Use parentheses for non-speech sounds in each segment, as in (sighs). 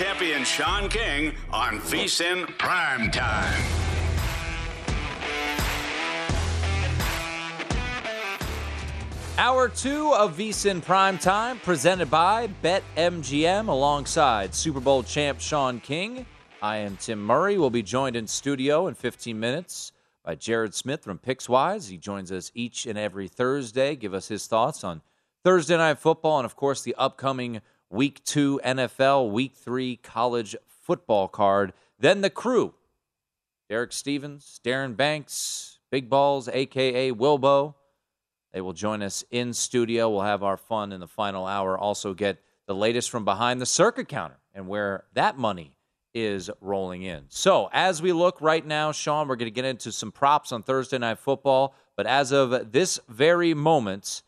Champion Sean King on VSIN Prime Time. Hour two of VSIN Prime Time, presented by BetMGM, alongside Super Bowl champ Sean King. I am Tim Murray. We'll be joined in studio in 15 minutes by Jared Smith from Pickswise. He joins us each and every Thursday, give us his thoughts on Thursday Night Football and, of course, the upcoming Week Two NFL, Week Three college football card. Then the crew: Derek Stevens, Darren Banks, Big Balls, aka Wilbo. They will join us in studio. We'll have our fun in the final hour. Also, get the latest from behind the Circa counter and where that money is rolling in. So, as we look right now, Sean, we're going to get into some props on Thursday Night Football. But as of this very moment,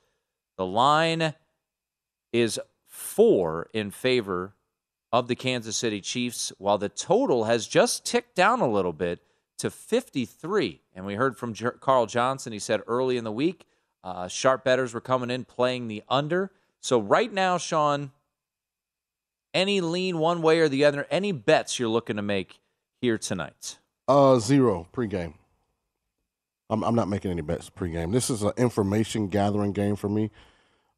the line is four in favor of the Kansas City Chiefs, while the total has just ticked down a little bit to 53. And we heard from Carl Johnson. He said early in the week, uh, sharp bettors were coming in playing the under. So right now, Sean, any lean one way or the other, any bets you're looking to make here tonight? Uh, zero pregame. I'm, I'm not making any bets pregame. This is an information gathering game for me.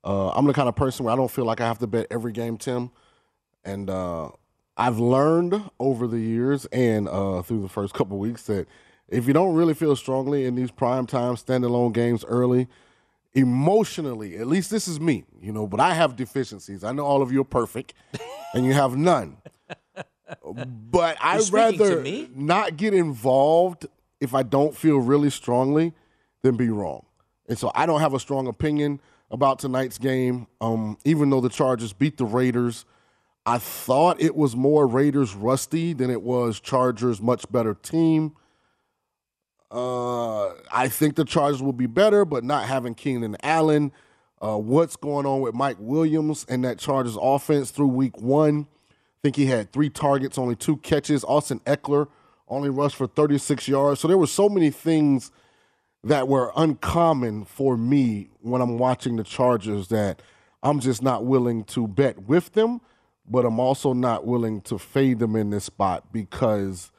Uh, I'm the kind of person where I don't feel like I have to bet every game, Tim. And uh, I've learned over the years and uh, through the first (laughs) couple weeks that if you don't really feel strongly in these prime time standalone games early, emotionally, at least this is me, you know, but I have deficiencies. I know all of you are perfect and you have none. (laughs) but I'd rather not get involved if I don't feel really strongly than be wrong. And so I don't have a strong opinion about tonight's game. Um, even though the Chargers beat the Raiders, I thought it was more Raiders rusty than it was Chargers much better team. Uh, I think the Chargers will be better, but not having Keenan Allen. Uh, what's going on with Mike Williams and that Chargers offense through week one? I think he had three targets, only two catches. Austin Ekeler only rushed for 36 yards. So there were so many things that were uncommon for me when I'm watching the Chargers that I'm just not willing to bet with them, but I'm also not willing to fade them in this spot because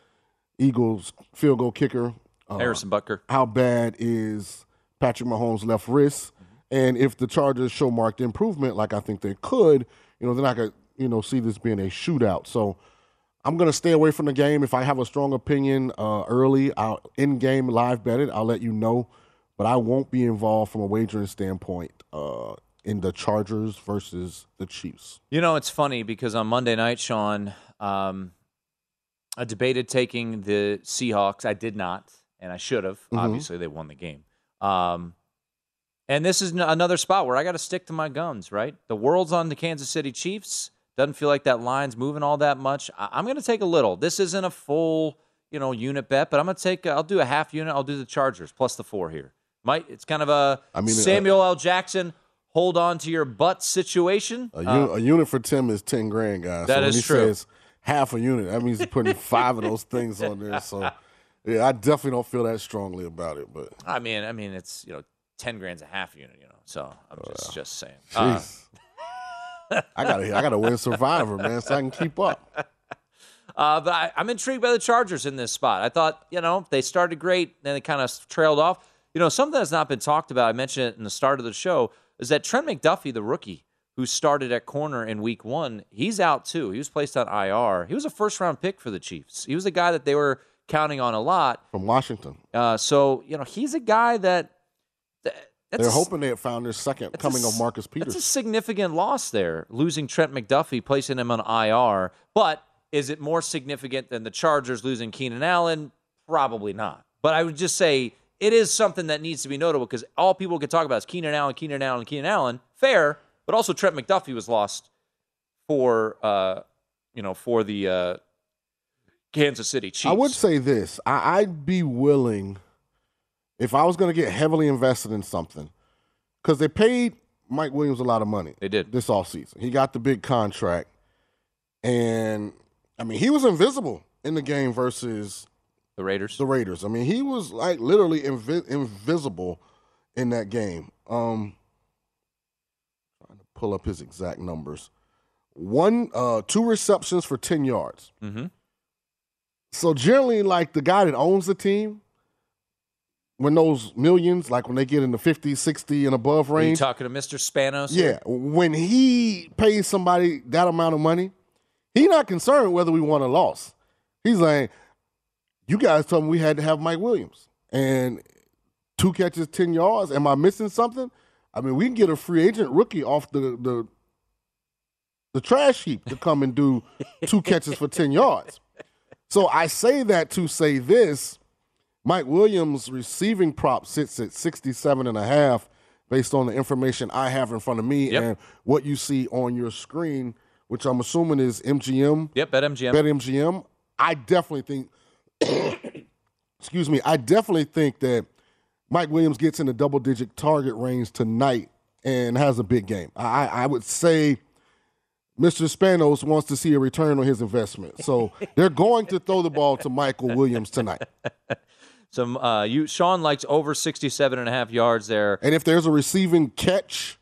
Eagles field goal kicker uh, Harrison Butker. How bad is Patrick Mahomes' left wrist? Mm-hmm. And if the Chargers show marked improvement, like I think they could, you know, then I could, you know, see this being a shootout. So I'm going to stay away from the game. If I have a strong opinion uh, early, I'll in game live bet it. I'll let you know. but I won't be involved from a wagering standpoint uh, in the Chargers versus the Chiefs. You know, it's funny because on Monday night, Sean, um, I debated taking the Seahawks. I did not, and I should have. Mm-hmm. Obviously, they won the game. Um, and this is n- another spot where I got to stick to my guns, right? The world's on the Kansas City Chiefs. Doesn't feel like that line's moving all that much. I- I'm going to take a little. This isn't a full, you know, unit bet, but I'm going to take. I'll do a half unit. I'll do the Chargers plus the four here. Might it's kind of a I mean, uh, Samuel L. Jackson hold on to your butt situation. A, Uh, a unit for Tim is ten grand, guys. That so when is he true. Says half a unit. That means he's putting (laughs) five of those things on there. So, yeah, I definitely don't feel that strongly about it. But I mean, I mean, it's you know, ten grand's a half unit, you know. So I'm just just saying. Uh, I gotta, I gotta win Survivor, man, so I can keep up. uh, but I, I'm intrigued by the Chargers in this spot. I thought, you know, they started great, then they kind of trailed off. You know, something that's not been talked about. I mentioned it in the start of the show is that Trent McDuffie, the rookie who started at corner in Week One, he's out too. He was placed on IR. He was a first round pick for the Chiefs. He was a guy that they were counting on a lot. From Washington, Uh, so you know, he's a guy that. That that's they're a- hoping they had found their second coming a of Marcus That's Peters. a significant loss there, losing Trent McDuffie, placing him on IR. But is it more significant than the Chargers losing Keenan Allen? Probably not. But I would just say it is something that needs to be notable because all people can talk about is Keenan Allen, Keenan Allen, Keenan Allen. Fair, but also Trent McDuffie was lost for uh, you know for the uh, Kansas City Chiefs. I would say this: I, I'd be willing if I was going to get heavily invested in something, because they paid Mike Williams a lot of money. They did. this offseason. He got the big contract, and I mean, he was invisible in the game versus the Raiders. the Raiders. I mean, he was like literally invi- invisible in that game. Um, trying to pull up his exact numbers. One, uh, two receptions for ten yards. Mhm. So generally, like the guy that owns the team, when those millions, like when they get in the 50, 60 and above Are you range, talking to Mr. Spanos? yeah, when he pays somebody that amount of money, he not concerned whether we won or lost. He's like, you guys told me we had to have Mike Williams and two catches, ten yards. Am I missing something? I mean, we can get a free agent rookie off the the the trash heap to come and do two (laughs) catches for ten yards. So I say that to say this. Mike Williams' receiving prop sits at 67 and a half based on the information I have in front of me Yep. and what you see on your screen, which I'm assuming is MGM. Yep, BetMGM. BetMGM. I definitely think, (coughs) excuse me, I definitely think that Mike Williams gets in the double digit target range tonight and has a big game. I, I would say Mr. Spanos wants to see a return on his investment. So (laughs) they're going to throw the ball to Michael Williams tonight. (laughs) Some uh, you Sean likes over 67 and a half yards there. And if there's a receiving catch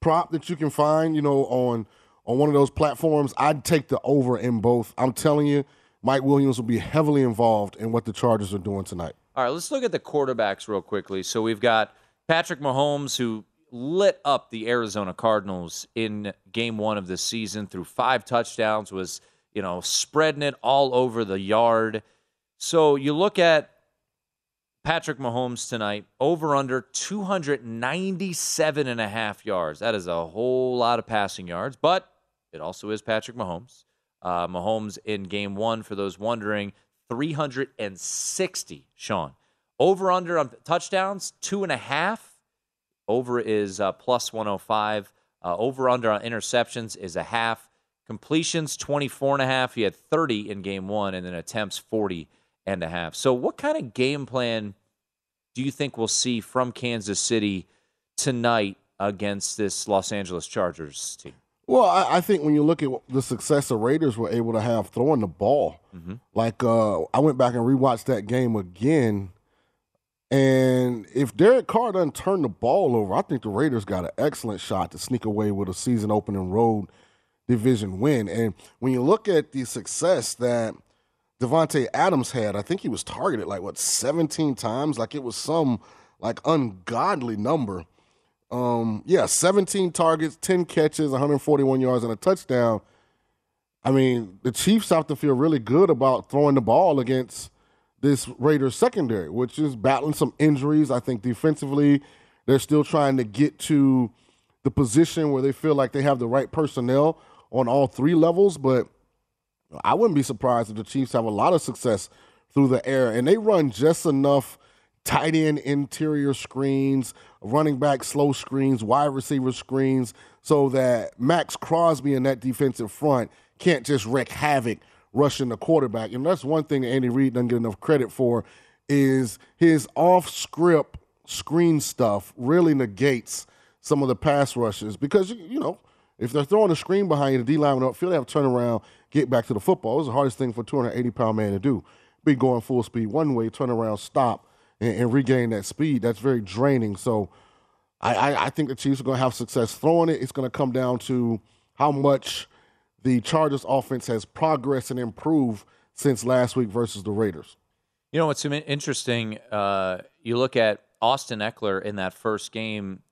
prop that you can find, you know, on on one of those platforms, I'd take the over in both. I'm telling you, Mike Williams will be heavily involved in what the Chargers are doing tonight. All right, let's look at the quarterbacks real quickly. So we've got Patrick Mahomes, who lit up the Arizona Cardinals in game one of the season through five touchdowns, was, you know, spreading it all over the yard. So you look at Patrick Mahomes tonight, over under 297 and a half yards. That is a whole lot of passing yards, but it also is Patrick Mahomes. Uh, Mahomes in game one, for those wondering, 360, Sean. Over under on touchdowns, two and a half. Over is uh, plus 105. Uh, over under on interceptions is a half. Completions, 24 and a half. He had 30 in game one, and then attempts, 40 and a half. So, what kind of game plan do you think we'll see from Kansas City tonight against this Los Angeles Chargers team? Well, I, I think when you look at the success the Raiders were able to have throwing the ball, like uh, I went back and rewatched that game again, and if Derek Carr doesn't turn the ball over, I think the Raiders got an excellent shot to sneak away with a season-opening road division win. And when you look at the success that Davante Adams had, I think he was targeted like what 17 times, like it was some like ungodly number. Um, yeah, 17 targets, 10 catches, 141 yards, and a touchdown. I mean, the Chiefs have to feel really good about throwing the ball against this Raiders secondary, which is battling some injuries. I think defensively, they're still trying to get to the position where they feel like they have the right personnel on all three levels. But I wouldn't be surprised if the Chiefs have a lot of success through the air and they run just enough tight end interior screens, running back slow screens, wide receiver screens, so that Maxx Crosby in that defensive front can't just wreak havoc rushing the quarterback. And that's one thing that Andy Reid doesn't get enough credit for is his off script screen stuff really negates some of the pass rushes because you know if they're throwing a screen behind you, the D lineman upfield, they have to turn around, get back to the football. It's the hardest thing for a 280 pound man to do. Be going full speed one way, turn around, stop, and, and regain that speed. That's very draining. So I, I, I think the Chiefs are going to have success throwing it. It's going to come down to how much the Chargers offense has progressed and improved since last week versus the Raiders. You know what's interesting? Uh, you look at Austin Ekeler in that first game,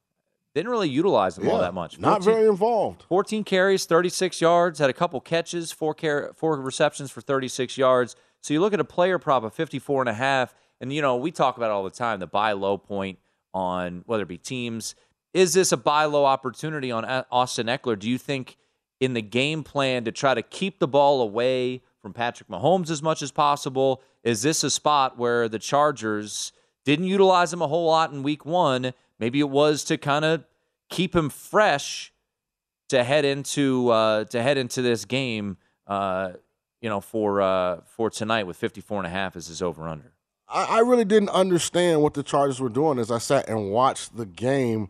didn't really utilize him Yeah, all that much. Not very involved. 14 carries, 36 yards, had a couple catches, four car- four receptions for 36 yards. So you look at a player prop of 54 and a half, and you know, we talk about all the time, the buy low point on whether it be teams. Is this a buy low opportunity on Austin Ekeler? Do you think in the game plan to try to keep the ball away from Patrick Mahomes as much as possible, is this a spot where the Chargers didn't utilize him a whole lot in week 1? Maybe it was to kind of keep him fresh to head into uh, to head into this game, uh, you know, for uh, for tonight with 54 and a half as his over under. I, I really didn't understand what the Chargers were doing as I sat and watched the game.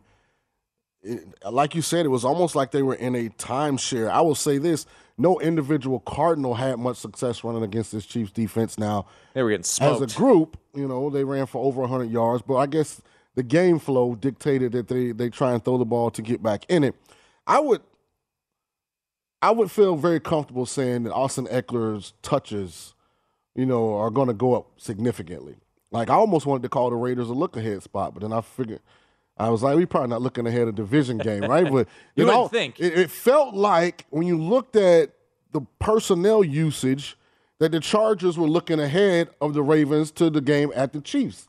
It, like you said, it was almost like they were in a timeshare. I will say this: no individual Cardinal had much success running against this Chiefs defense. Now They were getting smoked as a group, you know, they ran for over 100 yards, but I guess the game flow dictated that they they try and throw the ball to get back in it. I would I would feel very comfortable saying that Austin Ekeler's touches, you know, are going to go up significantly. Like I almost wanted to call the Raiders a look ahead spot, but then I figured I was like, we're probably not looking ahead of division game, right? But (laughs) You it wouldn't think. it, it felt like when you looked at the personnel usage that the Chargers were looking ahead of the Ravens to the game at the Chiefs.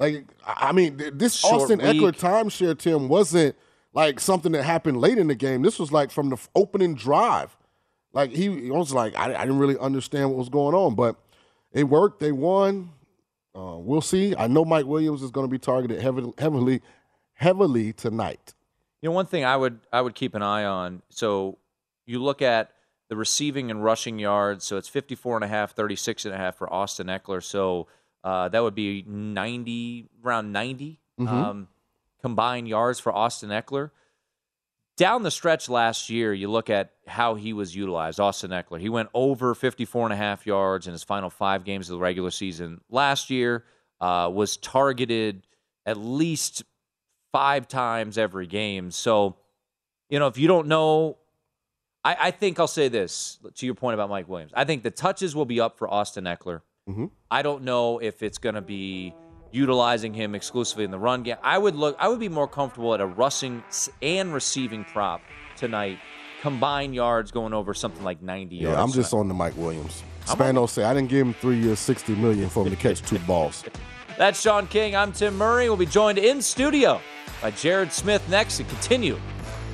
Like, I mean, this Short Austin Ekeler week. timeshare, Tim, wasn't like something that happened late in the game. This was like from the opening drive. Like, he, he was like, I, I didn't really understand what was going on, but it worked. They won. Uh, we'll see. I know Mike Williams is going to be targeted heavily, heavily, heavily tonight. You know, one thing I would I would keep an eye on. So you look at the receiving and rushing yards. So it's 54 and a half, 36 and a half for Austin Ekeler. So uh, that would be 90, around 90 um, combined yards for Austin Ekeler. Down the stretch last year, you look at how he was utilized, Austin Ekeler. He went over 54 and a half yards in his final five games of the regular season last year, uh, was targeted at least five times every game. So, you know, if you don't know, I, I think I'll say this to your point about Mike Williams. I think the touches will be up for Austin Ekeler. Mm-hmm. I don't know if it's going to be utilizing him exclusively in the run game. I would look. I would be more comfortable at a rushing and receiving prop tonight. Combined yards going over something like 90 yards. Yeah, I'm just on the Mike Williams. Spano say I didn't give him three years, sixty million for him to catch two balls. (laughs) That's Sean King. I'm Tim Murray. We'll be joined in studio by Jared Smith next to continue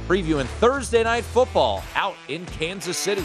previewing Thursday night football out in Kansas City.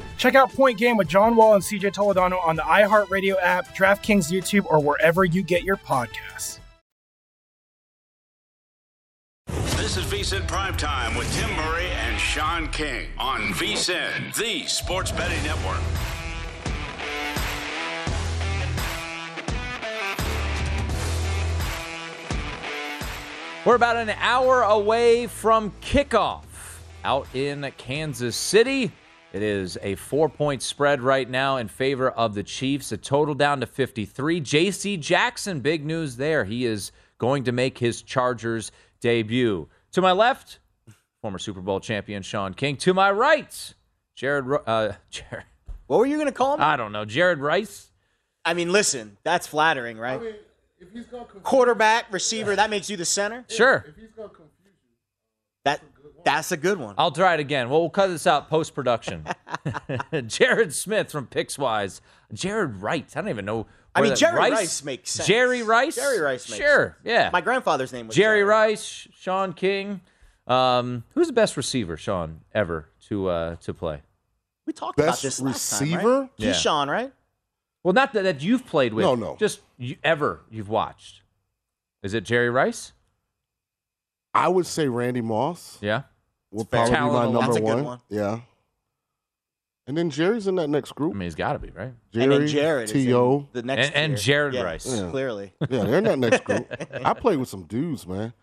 (laughs) Check out Point Game with John Wall and CJ Toledano on the iHeartRadio app, DraftKings YouTube, or wherever you get your podcasts. This is VSIN Primetime with Tim Murray and Sean King on VSIN, the sports betting network. We're about an hour away from kickoff out in Kansas City. It is a four point spread right now in favor of the Chiefs, a total down to 53. JC Jackson, big news there. He is going to make his Chargers debut. To my left, former Super Bowl champion Sean King. To my right, Jared. Uh, (laughs) Jared What were you going to call him? I don't know. Jared Rice. I mean, listen, that's flattering, right? Quarterback, receiver, that makes you the center. Sure. That that's a good one. I'll try it again. Well, we'll cut this out post production. (laughs) (laughs) Jared Smith from Pickswise. Jared Wright. I don't even know. I mean, Jerry Rice, makes sense. Jerry Rice. Jerry Rice makes Sure. sense. Yeah. My grandfather's name was Jerry Rice, Sean King. Um, who's the best receiver, Sean, ever to uh, to play? We talked about Best this last time, receiver? right? Yeah. Right? Well, not that, that you've played with. No, no. Just you, ever you've watched. Is it Jerry Rice? I would say Randy Moss Yeah. Will fair. probably be my number That's a good one. one. Yeah. And then Jerry's in that next group. I mean, he's got to be right. Jerry, and then Jared is in T.O. the next And- and. Jared Yeah, Rice. Yeah. Clearly. Yeah, they're in that next group. (laughs) I played with some dudes, man.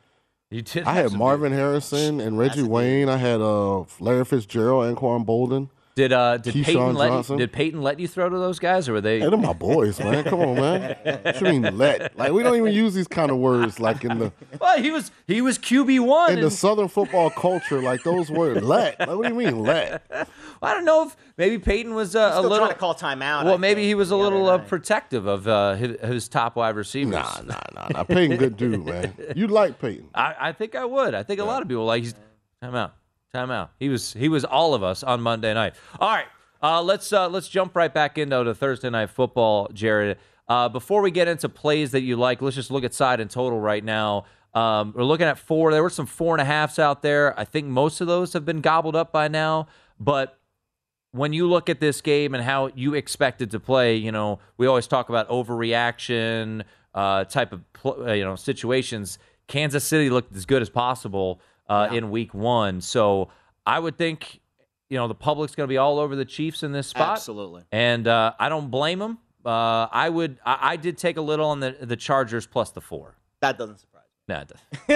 You did. I had some Marvin Harrison and Reggie a. Wayne. I had uh, Larry Fitzgerald and Quan Boldin. Did uh did Keyshawn Peyton let you, did Peyton let you throw to those guys or were they Hey, they're my boys, man. Come on, man. What you mean let? Like we don't even use these kind of words like in the (laughs) Well, he was he was QB one. in the Southern football culture. Like those words let. Like what do you mean let? (laughs) I don't know if maybe Peyton was uh, a Still little. trying to call timeout. well, I maybe think, he was a little uh, protective of uh, his, his top wide receivers. Nah, nah, nah, nah. Peyton, good dude, man. You like Peyton? (laughs) I, I think I would. I think a lot of people like. He's, time out. Time out. He was he was all of us on Monday night. All right. Uh, let's uh, let's jump right back into the Thursday night football, Jared. Uh, before we get into plays that you like, let's just look at side and total right now. Um, we're looking at four. There were some four and a halfs out there. I think most of those have been gobbled up by now. But when you look at this game and how you expect it to play, you know, we always talk about overreaction uh, type of uh, you know situations. Kansas City looked as good as possible uh, in Week One, so I would think you know the public's going to be all over the Chiefs in this spot. Absolutely. and uh, I don't blame them. Uh, I would. I, I did take a little on the the Chargers plus the four. That doesn't surprise Nah, it doesn't. me.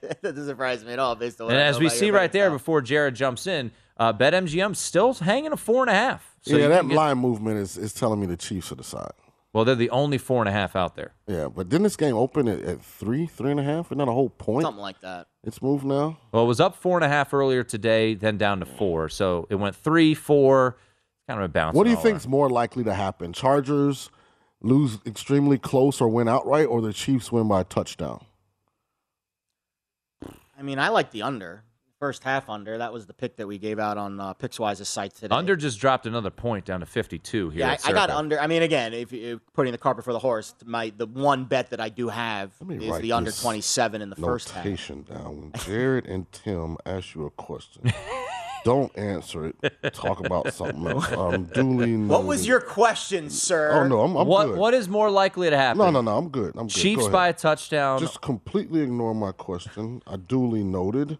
(laughs) that doesn't surprise me at all based on what And I as know we about see right there style. before Jared jumps in, uh, BetMGM still hanging a four and a half. So yeah, that can get- line movement is, is telling me the Chiefs are the side. Well, they're the only four and a half out there. Yeah, but didn't this game open at, at three, three and a half? Isn't that a whole point? Something like that. It's moved now. Well, it was up four and a half earlier today, then down to four. So it went three, four, kind of a bounce. What do you think's more likely to happen? Chargers lose extremely close or win outright, or the Chiefs win by a touchdown? I mean, I like the under. First half under. That was the pick that we gave out on uh, Pickswise's site today. Under just dropped another point down to 52 here. Yeah, I, I got under. I mean, again, if you're putting the cart before the horse, my the one bet that I do have is the under 27 in the first half. Notation down. When Jared and Tim ask you a question, (laughs) don't answer it. Talk about something else. (laughs) Um, duly What was your question, sir? Oh no, I'm, I'm what good. What is more likely to happen? No, no, no, I'm good. I'm good. Chiefs Go by a touchdown. Just completely ignore my question. I duly noted.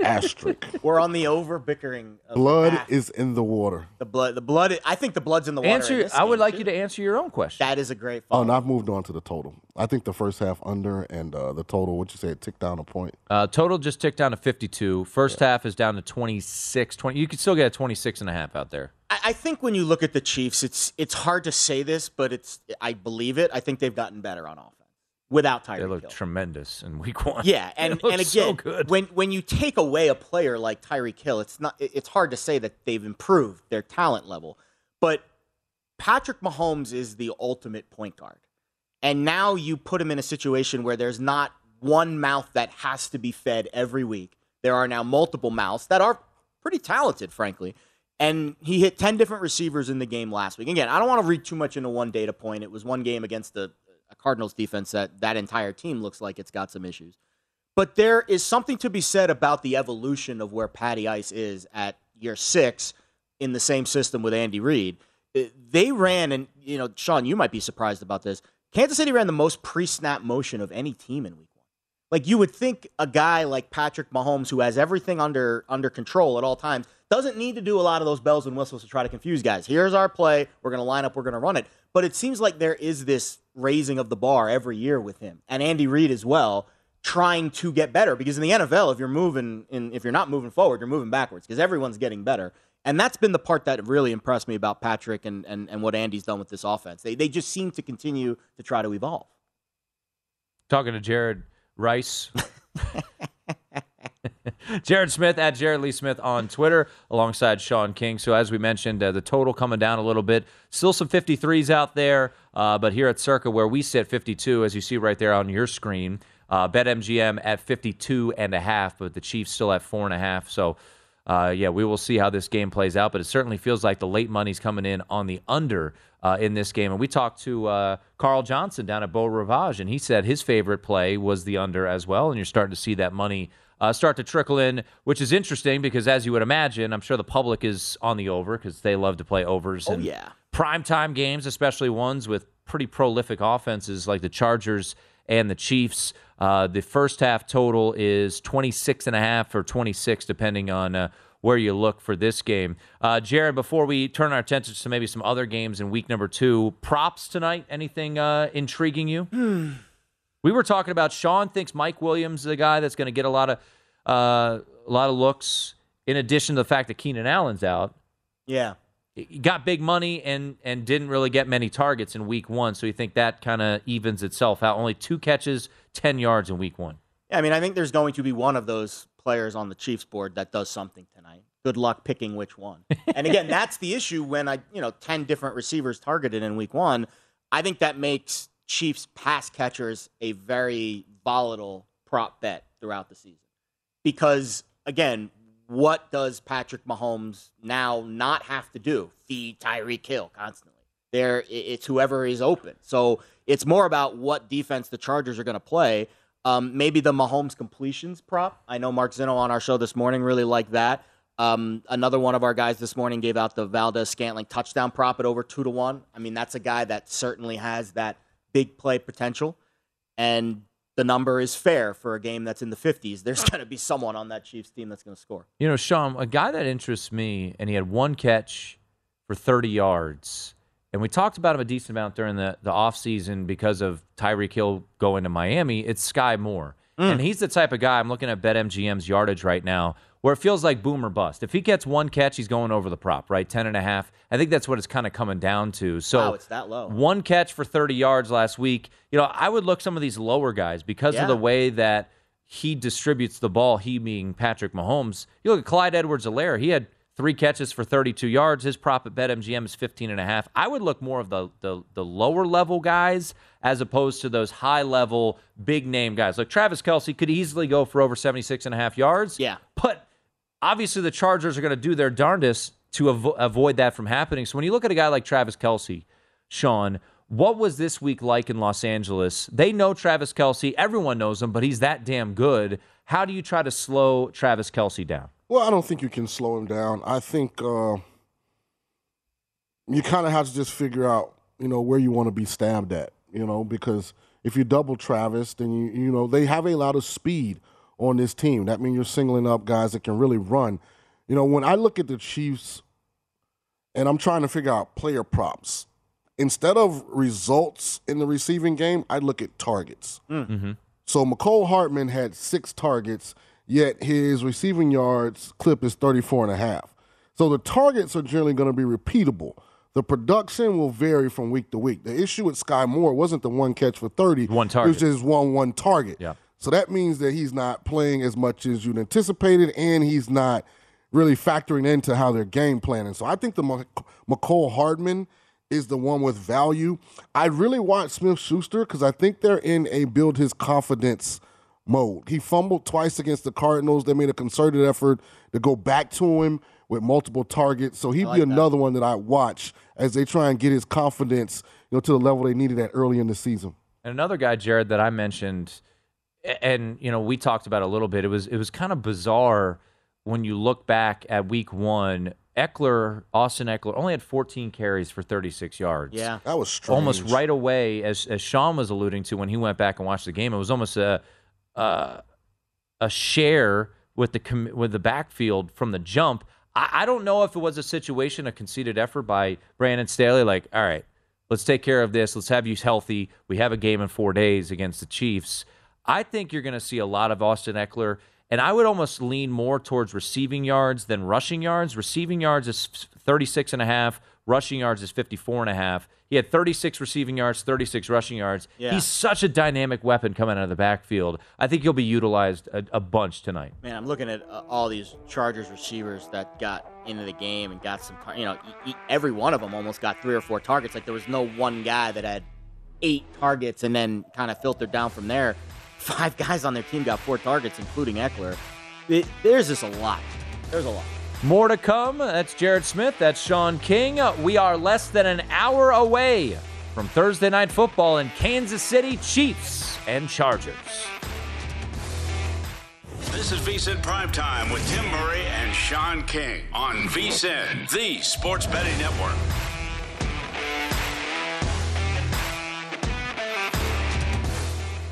Asterisk. (laughs) We're on the over bickering. Blood half. is in the water. the blood. The blood. I think the blood's in the water. in answer. I would like too. you to answer your own question. That is a great. Oh, Follow. and I've moved on to the total. I think the first half under and uh, the total, what you say, it ticked down a point. Uh, total just ticked down to 52. First half is down to 26. 20. You could still get a 26 and a half out there. I, I think when you look at the Chiefs, it's it's hard to say this, but it's I believe it. I think they've gotten better on offense without Tyreek They look Hill. tremendous in week (laughs) one. Yeah, and and so again, good. when when you take away a player like Tyreek Hill, it's not it's hard to say that they've improved their talent level. But Patrick Mahomes is the ultimate point guard. And now you put him in a situation where there's not one mouth that has to be fed every week. There are now multiple mouths that are pretty talented, frankly. And he hit 10 different receivers in the game last week. Again, I don't want to read too much into one data point. It was one game against the a Cardinals defense that that entire team looks like it's got some issues. But there is something to be said about the evolution of where Patty Ice is at year six in the same system with Andy Reid. Uh, They ran, and you know, Sean, you might be surprised about this. Kansas City ran the most pre-snap motion of any team in Week One. Like you would think, a guy like Patrick Mahomes, who has everything under under control at all times, doesn't need to do a lot of those bells and whistles to try to confuse guys. Here's our play. We're going to line up. We're going to run it. But it seems like there is this raising of the bar every year with him and Andy Reid as well, trying to get better. Because in the NFL, if you're moving, in, if you're not moving forward, you're moving backwards. Because everyone's getting better. And that's been the part that really impressed me about Patrick and, and, and what Andy's done with this offense. They, they just seem to continue to try to evolve. Talking to Jared Rice. (laughs) Jared Smith at Jared Lee Smith on Twitter alongside Sean King. So, as we mentioned, uh, the total coming down a little bit. Still some 53s out there, uh, but here at Circa, where we sit 52, as you see right there on your screen, uh, BetMGM at 52 and a half, but the Chiefs still at four and a half. So, uh, yeah, we will see how this game plays out, but it certainly feels like the late money's coming in on the under uh, in this game. And we talked to uh, Carl Johnson down at Beau Rivage, and he said his favorite play was the under as well. And you're starting to see that money uh, start to trickle in, which is interesting because, as you would imagine, I'm sure the public is on the over because they love to play overs. Oh, and yeah. primetime games, especially ones with pretty prolific offenses like the Chargers and the Chiefs. Uh, the first half total is 26 and a half or 26, depending on uh, where you look for this game. Uh, Jared, before we turn our attention to maybe some other games in week number two, props tonight, anything uh, intriguing you? We were talking about Sean thinks Mike Williams is a guy that's going to get a lot of uh, a lot of looks. In addition to the fact that Keenan Allen's out, Yeah. he got big money and and didn't really get many targets in week one. So you think that kind of evens itself out. Only two catches, ten yards in week one. Yeah, I mean, I think there's going to be one of those players on the Chiefs board that does something tonight. Good luck picking which one. and again, (laughs) that's the issue when I, you know, 10 different receivers targeted in week one. I think that makes Chiefs pass catchers a very volatile prop bet throughout the season. Because again, what does Patrick Mahomes now not have to do? Feed Tyreek Hill constantly. There, it's whoever is open. So it's more about what defense the Chargers are going to play. Um, maybe the Mahomes completions prop. I know Mark Zeno on our show this morning really liked that. Um, another one of our guys this morning gave out the Valdes Scantling touchdown prop at over two to one. I mean, that's a guy that certainly has that big play potential, and the number is fair for a game that's in the 50s. There's going to be someone on that Chiefs team that's going to score. You know, Sean, a guy that interests me, and he had one catch for 30 yards. And we talked about him a decent amount during the, the offseason because of Tyreek Hill going to Miami. It's Sky Moore. Mm. And he's the type of guy, I'm looking at BetMGM's yardage right now, where it feels like boom or bust. If he gets one catch, he's going over the prop, right? 10 and a half. I think that's what it's kind of coming down to. So Wow, it's that low. One catch for 30 yards last week. You know, I would look some of these lower guys because Yeah. of the way that he distributes the ball, he being Patrick Mahomes. You look at Clyde Edwards-Helaire, he had three catches for 32 yards. His prop at BetMGM is 15 and a half. I would look more of the, the the lower level guys as opposed to those high level big name guys. Like Travis Kelce could easily go for over 76 and a half yards. Yeah. But obviously the Chargers are going to do their darndest to avo- avoid that from happening. So when you look at a guy like Travis Kelce, Sean, what was this week like in Los Angeles? They know Travis Kelce. Everyone knows him, but he's that damn good. How do you try to slow Travis Kelce down? Well, I don't think you can slow him down. I think uh, you kind of have to just figure out, you know, where you want to be stabbed at, you know, because if you double Travis, then you you know they have a lot of speed on this team. That means you're singling up guys that can really run. You know, when I look at the Chiefs, and I'm trying to figure out player props, instead of results in the receiving game, I look at targets. Mm-hmm. So Mecole Hardman had six targets, yet his receiving yards clip is 34 and a half. So the targets are generally going to be repeatable. The production will vary from week to week. The issue with Sky Moore wasn't the one catch for 30. One It target. was just one one target. Yeah. So that means that he's not playing as much as you'd anticipated, and he's not really factoring into how they're game planning. So I think the Mc- Mecole Hardman is the one with value. I really want Smith Schuster because I think they're in a build his confidence mode. He fumbled twice against the Cardinals. They made a concerted effort to go back to him with multiple targets. So he'd be another one that I watch as they try and get his confidence, you know, to the level they needed at early in the season. And another guy, Jared, that I mentioned, a- and you know, we talked about it a little bit. It was it was kind of bizarre when you look back at week one. Ekeler, Austin Ekeler, only had 14 carries for 36 yards. Yeah. That was strange. almost right away, as as Sean was alluding to when he went back and watched the game. It was almost a uh, a share with the com- with the backfield from the jump. I, I don't know if it was a situation, a conceded effort by Brandon Staley, like, all right, let's take care of this. Let's have you healthy. We have a game in four days against the Chiefs. I think you're going to see a lot of Austin Ekeler, and I would almost lean more towards receiving yards than rushing yards. Receiving yards is 36 and a half. Rushing yards is 54 and a half. He had 36 receiving yards, 36 rushing yards. Yeah. He's such a dynamic weapon coming out of the backfield. I think he'll be utilized a, a bunch tonight. Man, I'm looking at uh, all these Chargers receivers that got into the game and got some, tar- you know, e- e- every one of them almost got three or four targets. Like there was no one guy that had eight targets and then kind of filtered down from there. Five guys on their team got four targets, including Ekeler. It, there's just a lot. There's a lot. More to come. That's Jared Smith. That's Sean King. We are less than an hour away from Thursday Night Football in Kansas City, Chiefs and Chargers. This is VSIN Primetime with Tim Murray and Sean King on VSIN, the sports betting network.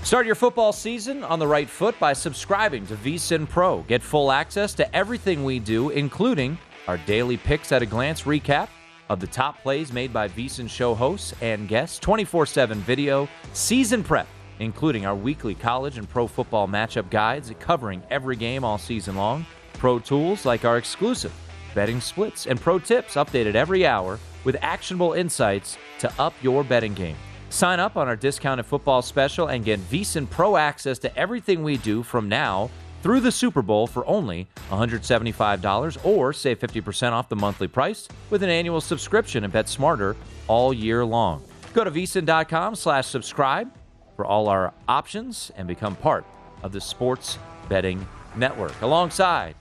Start your football season on the right foot by subscribing to VSIN Pro. Get full access to everything we do, including our daily picks at a glance recap of the top plays made by VSIN show hosts and guests, 24 7 video, season prep, including our weekly college and pro football matchup guides covering every game all season long, pro tools like our exclusive betting splits, and pro tips updated every hour with actionable insights to up your betting game. Sign up on our discounted football special and get VSIN Pro access to everything we do from now through the Super Bowl for only $175 or save 50% off the monthly price with an annual subscription and bet smarter all year long. Go to vsin.com slash subscribe for all our options and become part of the Sports Betting Network. Alongside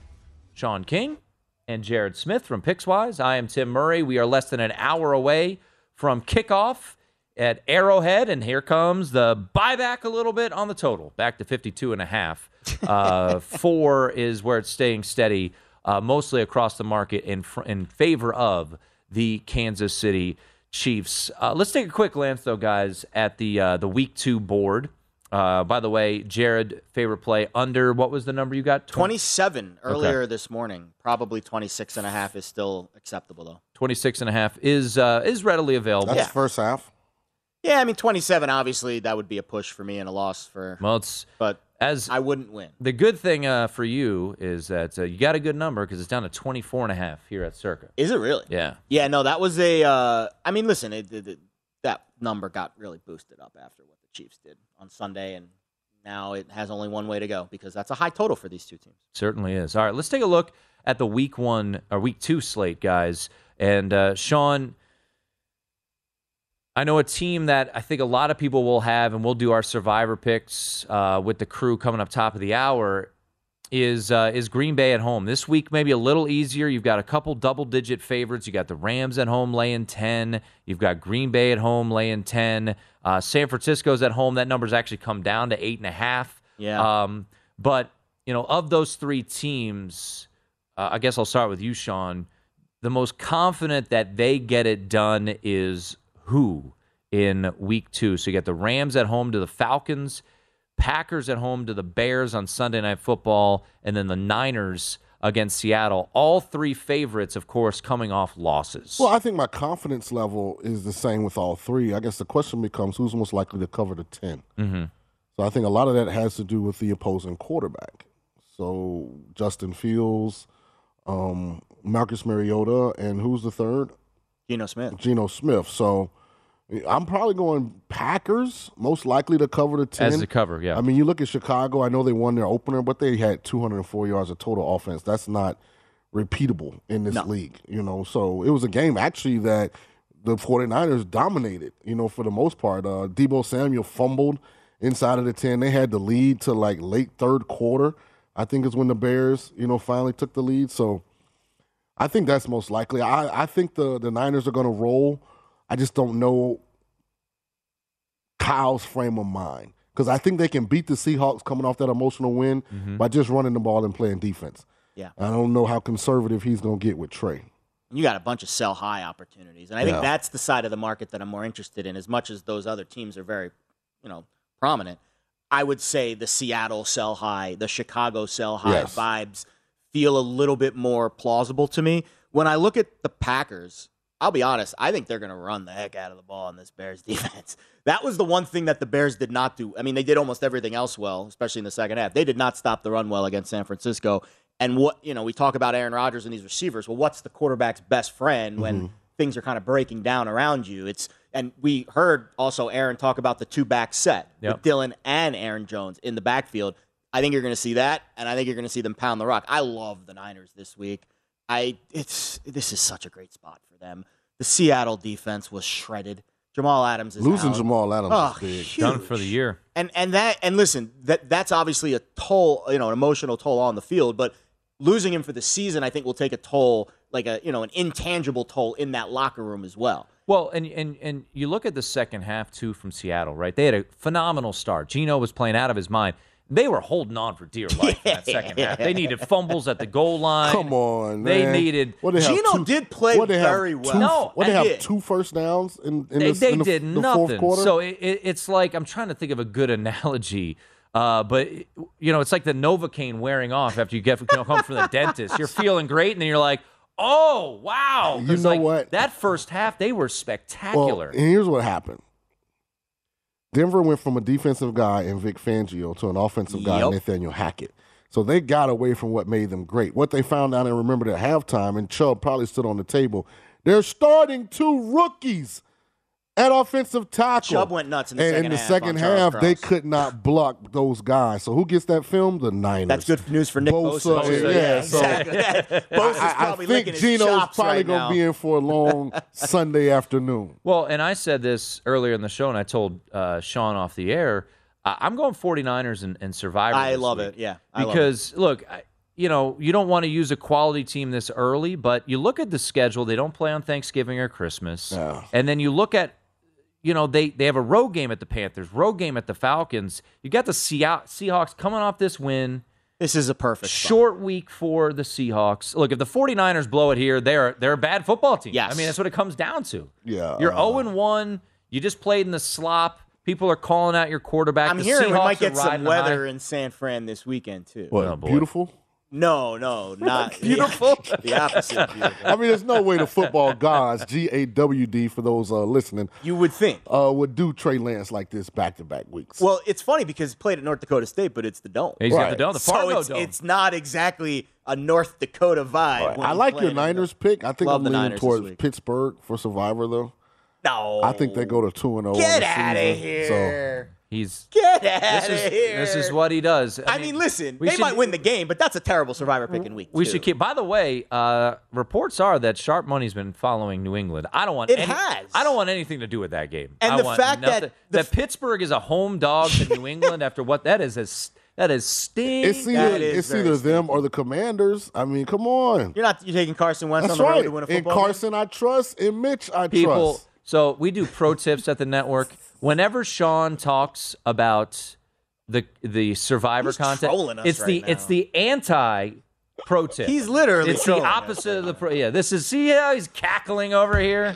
Sean King and Jared Smith from Pickswise, I am Tim Murray. We are less than an hour away from kickoff at Arrowhead, and here comes the buyback a little bit on the total, back to 52 and a half. (laughs) Uh, four is where it's staying steady, uh, mostly across the market in fr- in favor of the Kansas City Chiefs. Uh, let's take a quick glance, though, guys, at the uh, the week two board. Uh, by the way, Jared, favorite play under what was the number you got? 27 earlier this morning. Probably 26 and a half is still acceptable, though. 26 and a half is uh, is readily available. That's first half. Yeah, I mean, 27, obviously, that would be a push for me and a loss for. Well, it's But As I wouldn't win. The good thing uh, for you is that uh, you got a good number because it's down to 24 and a half here at Circa. Is it really? Yeah. Yeah, no, that was a. Uh, I mean, listen, it, it, it- that number got really boosted up after what the Chiefs did on Sunday, and now it has only one way to go because that's a high total for these two teams. Certainly is. All right, let's take a look at the week one or week two slate, guys. And uh, Sean, I know a team that I think a lot of people will have, and we'll do our survivor picks uh, with the crew coming up top of the hour. Is uh, is Green Bay at home this week? Maybe a little easier. You've got a couple double digit favorites. You got the Rams at home laying ten. You've got Green Bay at home laying ten. Uh, San Francisco's at home. That number's actually come down to eight and a half. Yeah. Um, but you know, of those three teams, uh, I guess I'll start with you, Sean. The most confident that they get it done is who in week two? So you got the Rams at home to the Falcons, Packers at home to the Bears on Sunday Night Football, and then the Niners against Seattle. All three favorites, of course, coming off losses. Well, I think my confidence level is the same with all three. I guess the question becomes who's most likely to cover the 10. Mm-hmm. So I think a lot of that has to do with the opposing quarterback. So Justin Fields, um, Marcus Mariota, and who's the third? Geno Smith. Geno Smith. So I'm probably going Packers, most likely to cover the 10. As the cover, yeah. I mean, you look at Chicago, I know they won their opener, but they had 204 yards of total offense. That's not repeatable in this league, you know. So it was a game actually that the 49ers dominated, you know, for the most part. Uh, Deebo Samuel fumbled inside of the 10. They had the lead to like late third quarter. I think is when the Bears, you know, finally took the lead. So I think that's most likely. I, I think the, the Niners are going to roll. I just don't know Kyle's frame of mind because I think they can beat the Seahawks coming off that emotional win Mhm. by just running the ball and playing defense. Yeah. I don't know how conservative he's going to get with Trey. You got a bunch of sell high opportunities, and I think that's the side of the market that I'm more interested in. As much as those other teams are very, you know, prominent, I would say the Seattle sell high, the Chicago sell high Yes. vibes feel a little bit more plausible to me. When I look at the Packers, I'll be honest, I think they're going to run the heck out of the ball in this Bears (laughs) defense. That was the one thing that the Bears did not do. I mean, they did almost everything else well, especially in the second half. They did not stop the run well against San Francisco. And what, you know, we talk about Aaron Rodgers and these receivers. Well, what's the quarterback's best friend when Mm-hmm. things are kind of breaking down around you? It's and we heard also Aaron talk about the two back set Yep. with Dillon and Aaron Jones in the backfield. I think you're going to see that, and I think you're going to see them pound the rock. I love the Niners this week. I it's this is such a great spot for them. The Seattle defense was shredded. Jamal Adams is Losing out. Jamal Adams Oh, is big. huge. Done for the year. And and that and listen, that that's obviously a toll, you know, an emotional toll on the field, but losing him for the season I think will take a toll, like a, you know, an intangible toll in that locker room as well. Well, and and and you look at the second half too from Seattle, right? They had a phenomenal start. Geno was playing out of his mind. They were holding on for dear life in that (laughs) second half. They needed fumbles at the goal line. Come on, They man. needed. What they have Geno two- did play what they have very two- well. No, what they I have did. two first downs in, in, they this, they in the, did the nothing. fourth quarter. So it, it, it's like I'm trying to think of a good analogy. Uh, but you know, it's like the Novocaine wearing off after you get you know, come from the (laughs) dentist. You're feeling great, and then you're like, "Oh wow!" You know like, what? That first half, they were spectacular. Well, and here's what happened. Denver went from a defensive guy in Vic Fangio to an offensive guy Yep. Nathaniel Hackett. So they got away from what made them great. What they found out and remembered at halftime, and Chubb probably stood on the table. They're starting two rookies at offensive tackle. Chubb went nuts in the and second in the half second on Charles half, they Cross. could not block those guys. So who gets that film? The Niners. That's good news for Nick Bosa. Bosa, Bosa, yeah, so- exactly. (laughs) Bosa's I, I think licking his Geno's probably right gonna be in for a long (laughs) Sunday afternoon. Well, and I said this earlier in the show, and I told uh, Sean off the air. I- I'm going 49ers and, and Survivor. I love week. it. Yeah, I love it. because look, I, you know, you don't want to use a quality team this early, but you look at the schedule. They don't play on Thanksgiving or Christmas, and then you look at, you know, they they have a road game at the Panthers, road game at the Falcons. You got the Seah- Seahawks coming off this win. This is a perfect spot. short week for the Seahawks. Look, if the 49ers blow it here, they're they're a bad football team. Yes. I mean, that's what it comes down to. Yeah, You're uh, 0 and 1. You just played in the slop. People are calling out your quarterback. I'm the hearing we might get some riding high. weather in San Fran this weekend too. What Oh, beautiful? No, no, not (laughs) Beautiful. The, the opposite. Beautiful. I mean, there's no way the football gods, G A W D, for those uh, listening, You would think. uh, would do Trey Lance like this back to back weeks. Well, it's funny because he played at North Dakota State, but it's the dome. He's got the dome, the so Fargo it's, dome. it's not exactly a North Dakota vibe. when I like your playing the Niners pick. I think Love I'm leaning Niners towards. Pittsburgh for Survivor, though. No. I think they go to two and zero. Get out out of here. He's Get this out of here. this is what he does. I, mean, listen, we they should- might win the game, but that's a terrible survivor pick in week We two. should keep. By the way, uh, reports are that Sharp Money's been following New England. I don't want. It any, has. I don't want anything to do with that game. And I the want fact that the that Pittsburgh is a home dog to New England after what that is is that is sting. It's either it's either them or the Commanders. I mean, come on. You're not you're taking Carson Wentz That's on the road to win a In football game? Carson, I trust. In Mitch, I people. trust. So we do pro tips at the network. Whenever Sean talks about the the Survivor He's contest, us it's right the now. it's the anti pro tip. He's literally it's the trolling us opposite of the pro. Yeah, this is see how he's cackling over here.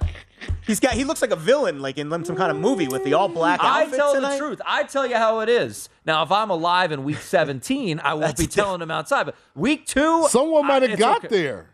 He's got he looks like a villain, like in some kind of movie with the all black I outfit tell tonight. the truth. I tell you how it is. Now, if I'm alive in week 17, I won't be telling him outside. But week two, Someone might have got okay. there.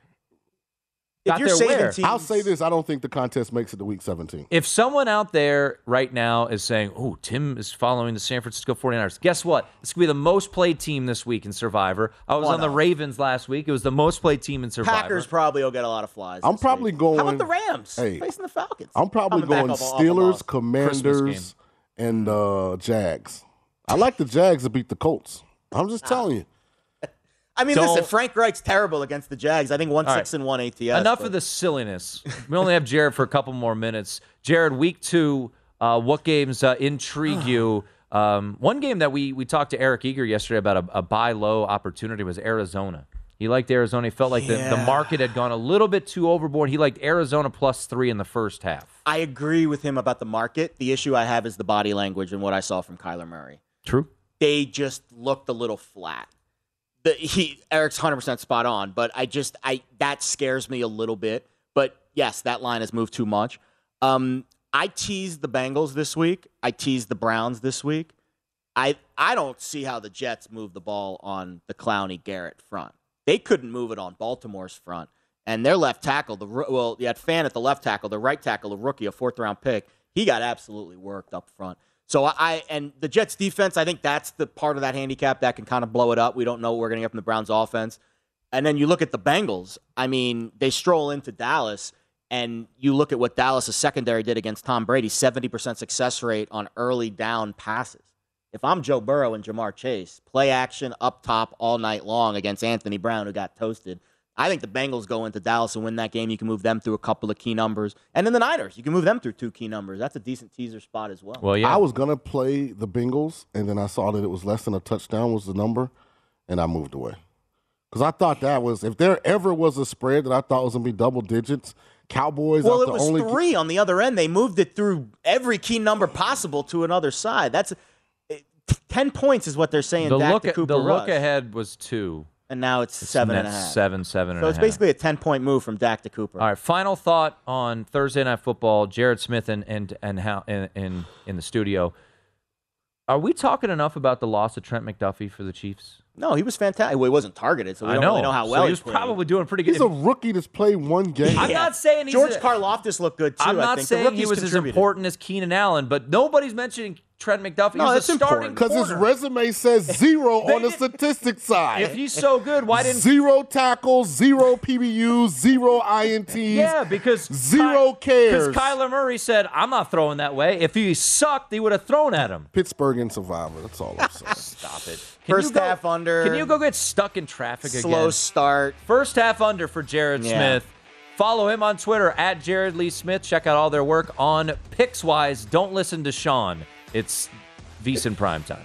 Got there where? I'll say this: I don't think the contest makes it to week 17. If someone out there right now is saying, oh, Tim is following the San Francisco 49ers, guess what? It's going to be the most played team this week in Survivor. I was One on the. Ravens last week. It was the most played team in Survivor. Packers probably will get a lot of flies. I'm this probably week. going. How about the Rams Hey, facing the Falcons? I'm probably Coming going off a- off Steelers. Commanders, and uh, Jags. I like the Jags to beat the Colts. I'm just telling you. I mean, Don't- listen, Frank Reich's terrible against the Jags. I think one All right. six and one ATS. Enough but- of the silliness. We only have Jared for a couple more minutes. Jared, week two, uh, what games uh, intrigue (sighs) you? Um, one game that we we talked to Eric Eager yesterday about a, a buy low opportunity was Arizona. He liked Arizona. He felt like the, the market had gone a little bit too overboard. He liked Arizona plus three in the first half. I agree with him about the market. The issue I have is the body language and what I saw from Kyler Murray. True. They just looked a little flat. The, he Eric's hundred percent spot on, but I just I that scares me a little bit. But yes, that line has moved too much. Um, I teased the Bengals this week. I teased the Browns this week. I I don't see how the Jets move the ball on the Clowney Garrett front. They couldn't move it on Baltimore's front, and their left tackle, the well, you had Fant at the left tackle, the right tackle, a rookie, a fourth round pick. He got absolutely worked up front. So I, and the Jets defense, I think that's the part of that handicap that can kind of blow it up. We don't know what we're going to get from the Browns offense. And then you look at the Bengals. I mean, they stroll into Dallas, and you look at what Dallas' secondary did against Tom Brady 70% success rate on early down passes. If I'm Joe Burrow and Ja'Marr Chase, play action up top all night long against Anthony Brown, who got toasted. I think the Bengals go into Dallas and win that game. You can move them through a couple of key numbers. And then the Niners, you can move them through two key numbers. That's a decent teaser spot as well. Well, yeah. I was gonna play the Bengals, and then I saw that it was less than a touchdown was the number, and I moved away because I thought that was if there ever was a spread that I thought was gonna be double digits. Cowboys well, it the was only three on the other end. They moved it through every key number possible to another side. That's it- ten points is what they're saying. The Dak look to at, Cooper the look ahead was two. And now it's, It's seven and a half. Seven, seven and So a it's half. basically a ten point move from Dak to Cooper. All right, final thought on Thursday Night Football. Jared Smith and and and how in, in in the studio. Are we talking enough about the loss of Trent McDuffie for the Chiefs? No, he was fantastic. Well, he wasn't targeted, so we I don't know. really know how well he he was played. probably doing pretty good. He's a rookie that's played one game. I'm not saying he's George a- Karlaftis looked good too. I'm I not think. Saying he was as important as Keenan Allen, but nobody's mentioning Trent McDuffie. No, He's that's a starting important. Because his resume says (laughs) zero on the statistics side. If he's so good, why didn't zero tackles, zero PBUs, zero INTs? Yeah, because zero cares. Because Kyler Murray said, "I'm not throwing that way." If he sucked, he would have thrown at him. Pittsburgh and Survivor. That's all I'm saying. (laughs) Stop it. Can First you go- half under. Can you go get stuck in traffic slow again? Slow start? First half under for Jared Yeah. Smith. Follow him on Twitter at Jared Lee Smith. Check out all their work on Pickswise. Don't listen to Sean. It's VSIN Primetime.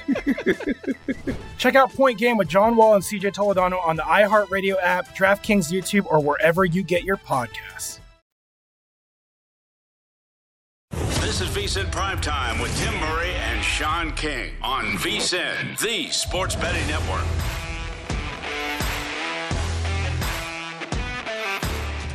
(laughs) (laughs) Check out Point Game with John Wall and CJ Toledano on the iHeartRadio app, DraftKings YouTube, or wherever you get your podcasts. This is VSIN Primetime with Tim Murray and Sean King on VSIN, the sports betting network.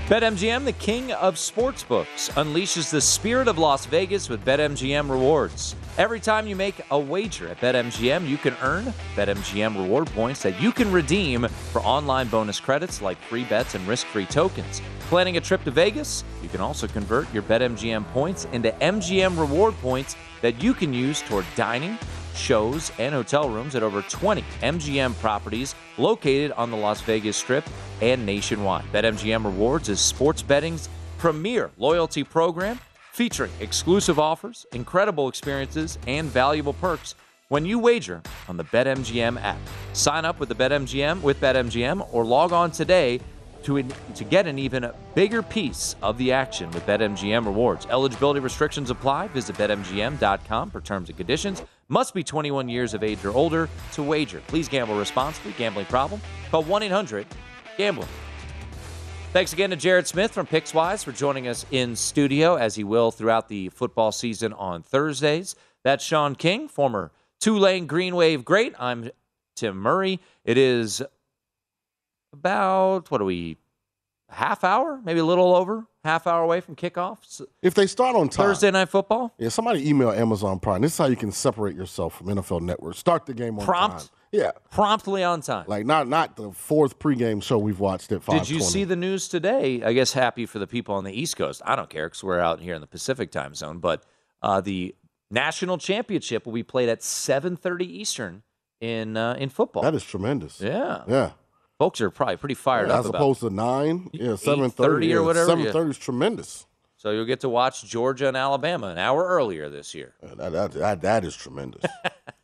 BetMGM, the king of sportsbooks, unleashes the spirit of Las Vegas with BetMGM rewards. Every time you make a wager at BetMGM, you can earn BetMGM reward points that you can redeem for online bonus credits like free bets and risk free tokens. Planning a trip to Vegas? You can also convert your BetMGM points into MGM reward points that you can use toward dining, shows, and hotel rooms at over 20 MGM properties located on the Las Vegas Strip and nationwide. BetMGM Rewards is sports betting's premier loyalty program featuring exclusive offers, incredible experiences, and valuable perks when you wager on the BetMGM app. Sign up with the BetMGM with BetMGM or log on today to, to get an even bigger piece of the action with BetMGM rewards. Eligibility restrictions apply. Visit BetMGM.com for terms and conditions. Must be 21 years of age or older to wager. Please gamble responsibly. Gambling problem? Call 1 800 Gambler. Thanks again to Jared Smith from Pickswise for joining us in studio, as he will throughout the football season on Thursdays. That's Sean King, former Tulane Green Wave great. I'm Tim Murray. It is about, what are we, half hour, maybe a little over, half hour away from kickoff. If they start on time, Thursday night football. Yeah, somebody email Amazon Prime. This is how you can separate yourself from NFL Network. Start the game on Prompt? time. Yeah, promptly on time. Like not not the fourth pregame show we've watched at five. Did you see the news today? I guess happy for the people on the East Coast. I don't care because we're out here in the Pacific time zone. But uh, the national championship will be played at 7:30 Eastern in uh, in football. That is tremendous. Yeah, Yeah. folks are probably pretty fired Yeah, up as opposed to nine, yeah, seven 8:30 thirty or whatever, Seven thirty yeah. is tremendous. So you'll get to watch Georgia and Alabama an hour earlier this year. That, that, that, that is tremendous. (laughs)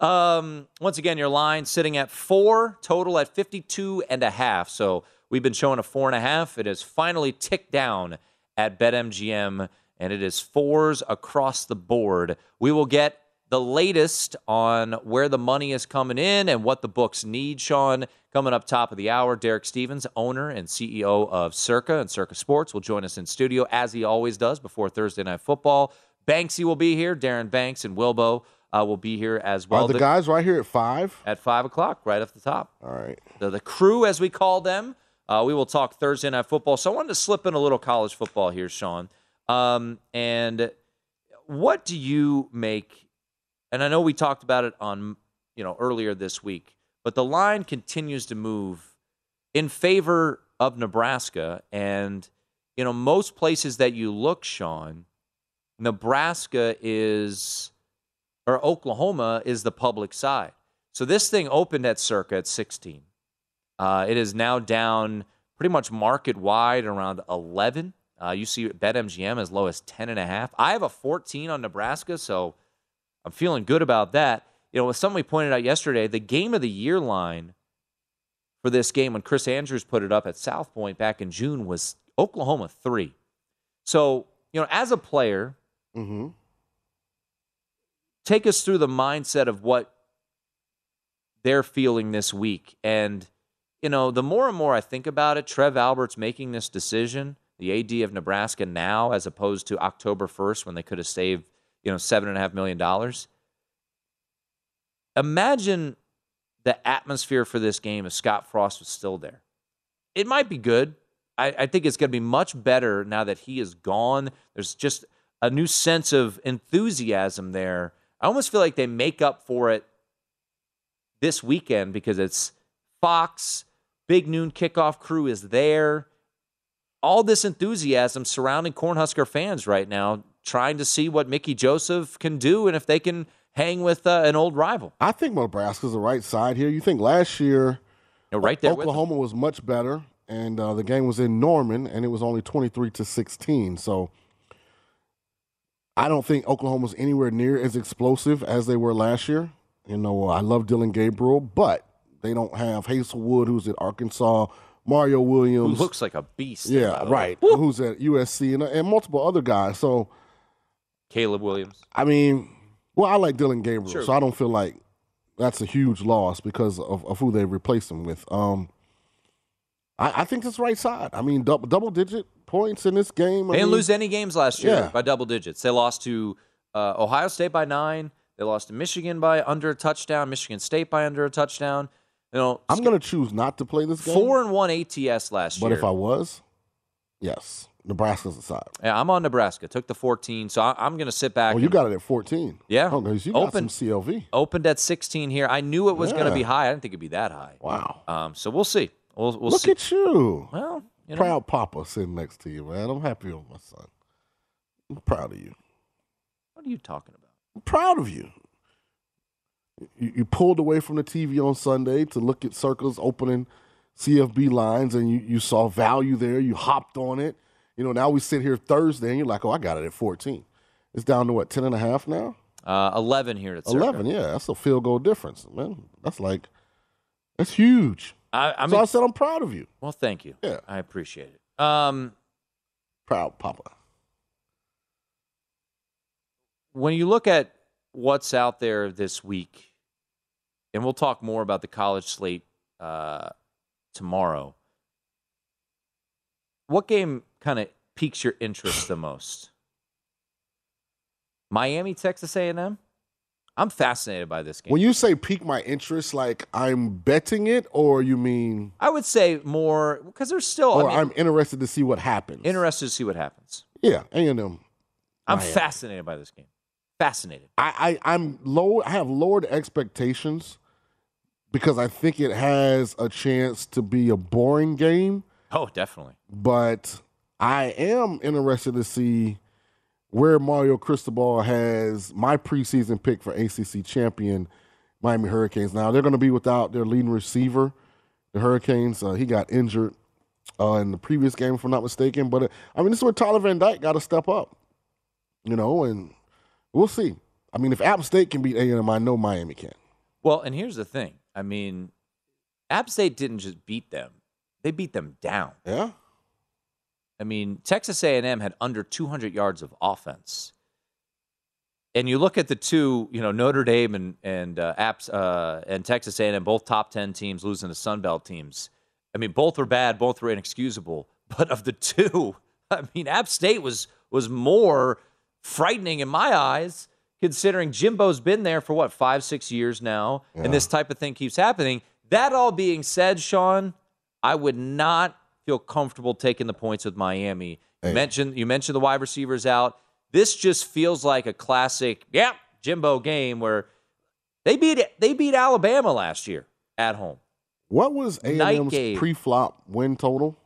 Um, once again, your line sitting at four, total at 52 and a half. So we've been showing a four and a half. It has finally ticked down at BetMGM, and it is fours across the board. We will get the latest on where the money is coming in and what the books need, Sean. Coming up top of the hour, Derek Stevens, owner and CEO of Circa and Circa Sports, will join us in studio as he always does before Thursday Night Football. Banksy will be here. Darren Banks and Wilbo uh, will be here as well. Are the, guys right here at five? At five o'clock, right off the top. All right. The, the crew, as we call them. Uh, we will talk Thursday Night Football. So I wanted to slip in a little college football here, Sean. Um, and what do you make? And I know we talked about it on you know earlier this week, but the line continues to move in favor of Nebraska. And you know most places that you look, Sean, Nebraska is or Oklahoma is the public side. So this thing opened at circa at 16. Uh, it is now down pretty much market wide around 11. Uh, you see BetMGM as low as 10 and a half. I have a 14 on Nebraska, so I'm feeling good about that. You know, as somebody pointed out yesterday, the game of the year line for this game when Chris Andrews put it up at South Point back in June was Oklahoma 3. So, you know, as a player, mm-hmm. Take us through the mindset of what they're feeling this week. And, you know, the more and more I think about it, Trev Alberts making this decision, the AD of Nebraska now, as opposed to October 1st when they could have saved, you know, $7.5 million. Imagine the atmosphere for this game if Scott Frost was still there. It might be good. I, I think it's going to be much better now that he is gone. There's just a new sense of enthusiasm there. I almost feel like they make up for it this weekend because it's Fox, big noon kickoff crew is there. All this enthusiasm surrounding Cornhusker fans right now, trying to see what Mickey Joseph can do and if they can hang with uh, an old rival. I think Nebraska's the right side here. You think last year, You're right there, Oklahoma was much better, and uh, the game was in Norman, and it was only twenty three to sixteen. So I don't think Oklahoma's anywhere near as explosive as they were last year. You know, I love Dillon Gabriel, but they don't have Haselwood, who's at Arkansas, Mario Williams, who looks like a beast. Yeah, right. Woo! Who's at USC and, and multiple other guys. So Caleb Williams. I mean, well, I like Dillon Gabriel, Sure. so I don't feel like that's a huge loss because of, of who they replaced him with. Um, I, I think it's the right side. I mean, double, double digit points in this game. I They didn't mean, lose any games last year Yeah. by double digits. They lost to uh, Ohio State by nine. They lost to Michigan by under a touchdown. Michigan State by under a touchdown. You know, I'm going to choose not to play this game. four and one ATS last but year. But if I was, yes, Nebraska's the side. yeah, I'm on Nebraska. Took the 14, so I, I'm going to sit back. Well, you and- got it at 14. Yeah. Oh, you got Open- some CLV. opened at 16 here. I knew it was going to be high. I didn't think it'd be that high. Wow. Um, so we'll see. We'll, we'll Look see. at you. Well, you know, proud papa sitting next to you, man. I'm happy with my son. I'm proud of you. what are you talking about? I'm proud of you. You, you pulled away from the TV on Sunday to look at Circa's opening CFB lines, and you, you saw value there. You hopped on it. You know, now we sit here Thursday, and you're like, oh, I got it at 14. It's down to what, 10 and a half now? Uh, 11 here at Circa. 11, yeah. That's a field goal difference, man. That's like, that's huge. I, I so mean, I said, I'm proud of you. well, thank you. Yeah. I appreciate it. Um, Proud papa. when you look at what's out there this week, and we'll talk more about the college slate uh, tomorrow. What game kind of piques your interest the most? Miami, Texas A&M. I'm fascinated by this game. When you say pique my interest, like I'm betting it, or you mean, I would say more because there's still. or I mean, I'm interested to see what happens? interested to see what happens. Yeah, A and M. I'm Miami. fascinated by this game. Fascinated. I, I I'm low. I have lowered expectations because I think it has a chance to be a boring game. Oh, definitely. But I am interested to see where Mario Cristobal has my preseason pick for ACC champion Miami Hurricanes. Now they're going to be without their leading receiver, the Hurricanes. Uh, he got injured uh, in the previous game, if I'm not mistaken. But uh, I mean, this is where Tyler Van Dyke got to step up, you know, and we'll see. I mean, if App State can beat A&M, I know Miami can. Well, and here's the thing. I mean, App State didn't just beat them; they beat them down. Yeah. I mean, Texas A&M had under 200 yards of offense. and you look at the two, you know, Notre Dame and and uh, Apps uh, and Texas A&M, both top ten teams losing to Sun Belt teams. I mean, both were bad, both were inexcusable. (laughs) But of the two, (laughs) I mean, App State was was more frightening in my eyes, considering Jimbo's been there for what five, six years now, Yeah. and this type of thing keeps happening. That all being said, Sean, I would not feel comfortable taking the points with Miami. You mentioned you mentioned the wide receivers out. This just feels like a classic, yeah, Jimbo game where they beat they beat Alabama last year at home. What was A&M's pre-flop win total?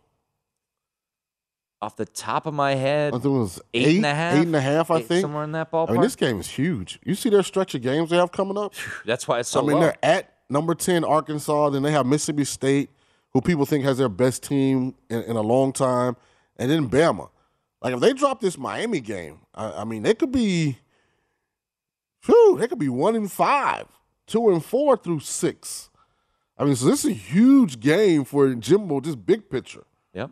Off the top of my head, I think it was eight eight and a half, Eight and a half, I Eight- think. somewhere in that ballpark. I mean, this game is huge. You see their stretch of games they have coming up? That's why it's so I mean, low. they're at number 10 Arkansas, then they have Mississippi State, who people think has their best team in, in a long time, and then Bama. Like, if they drop this Miami game, I, I mean, they could be, phew, they could be one and five, two and four through six. I mean, so this is a huge game for Jimbo, just big picture. Yep.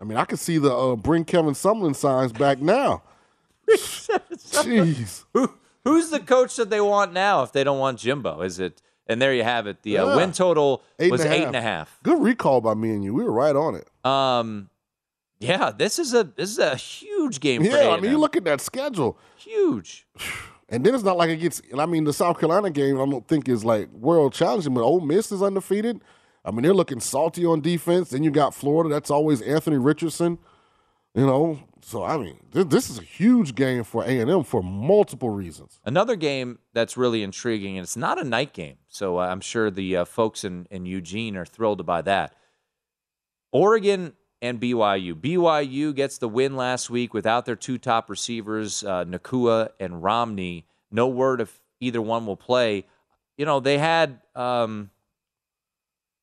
I mean, I could see the uh, bring Kevin Sumlin signs back now. (laughs) Jeez. Who, who's the coach that they want now if they don't want Jimbo? Is it? And there you have it. The uh, Yeah. win total Eight was and a eight half. and a half. Good recall by me and you. We were right on it. Um, yeah, this is a this is a huge game. for Yeah, I mean, you look at that schedule. huge. (sighs) And then it's not like it gets. And I mean, the South Carolina game, I don't think is like world challenging, but Ole Miss is undefeated. I mean, they're looking salty on defense. Then you got Florida. That's always Anthony Richardson. You know, so I mean, this, this is a huge game for A and M for multiple reasons. Another game that's really intriguing, and it's not a night game, so uh, I'm sure the uh, folks in, in Eugene are thrilled by that. Oregon and BYU. BYU gets the win last week without their two top receivers, uh, Nacua and Romney. No word if either one will play. You know, they had um,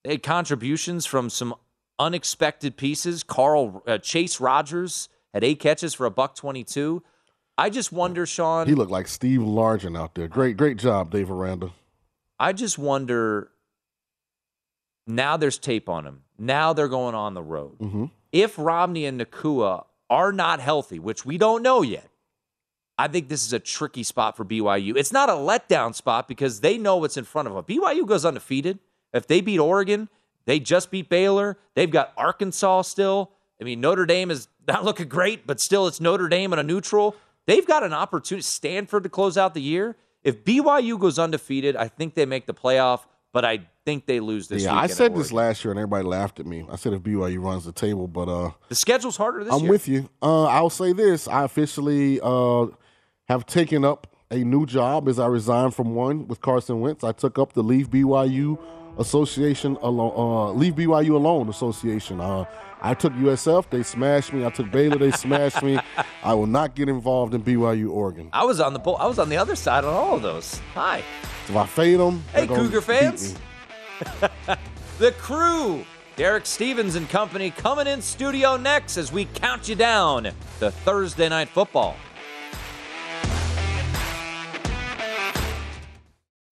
they had contributions from some unexpected pieces. Carl uh, Chase Rogers had eight catches for a buck twenty-two. I just wonder, Sean. He looked like Steve Largent out there. Great, great job, Dave Aranda. I just wonder. Now there's tape on him. Now they're going on the road. Mhm. If Romney and Nacua are not healthy, which we don't know yet, I think this is a tricky spot for BYU. It's not a letdown spot because they know what's in front of them. BYU goes undefeated. If they beat Oregon, they just beat Baylor. They've got Arkansas still. I mean, Notre Dame is not looking great, but still it's Notre Dame and a neutral. They've got an opportunity. Stanford to close out the year. If BYU goes undefeated, I think they make the playoff, but I think they lose this yeah, I said this last year, and everybody laughed at me. I said if BYU runs the table, but uh, The schedule's harder this year. I'm with you. Uh, I'll say this: I officially uh, have taken up a new job as I resigned from one with Carson Wentz. I took up the Leave BYU Association alone, uh, Leave BYU Alone Association. Uh, I took USF, they smashed me. I took Baylor, they smashed me. I will not get involved in BYU Oregon. I was on the I was on the other side on all of those. Hi. If I fade them, Hey, Cougar fans. (laughs) the crew, Derek Stevens and company, coming in studio next as we count you down to Thursday night football.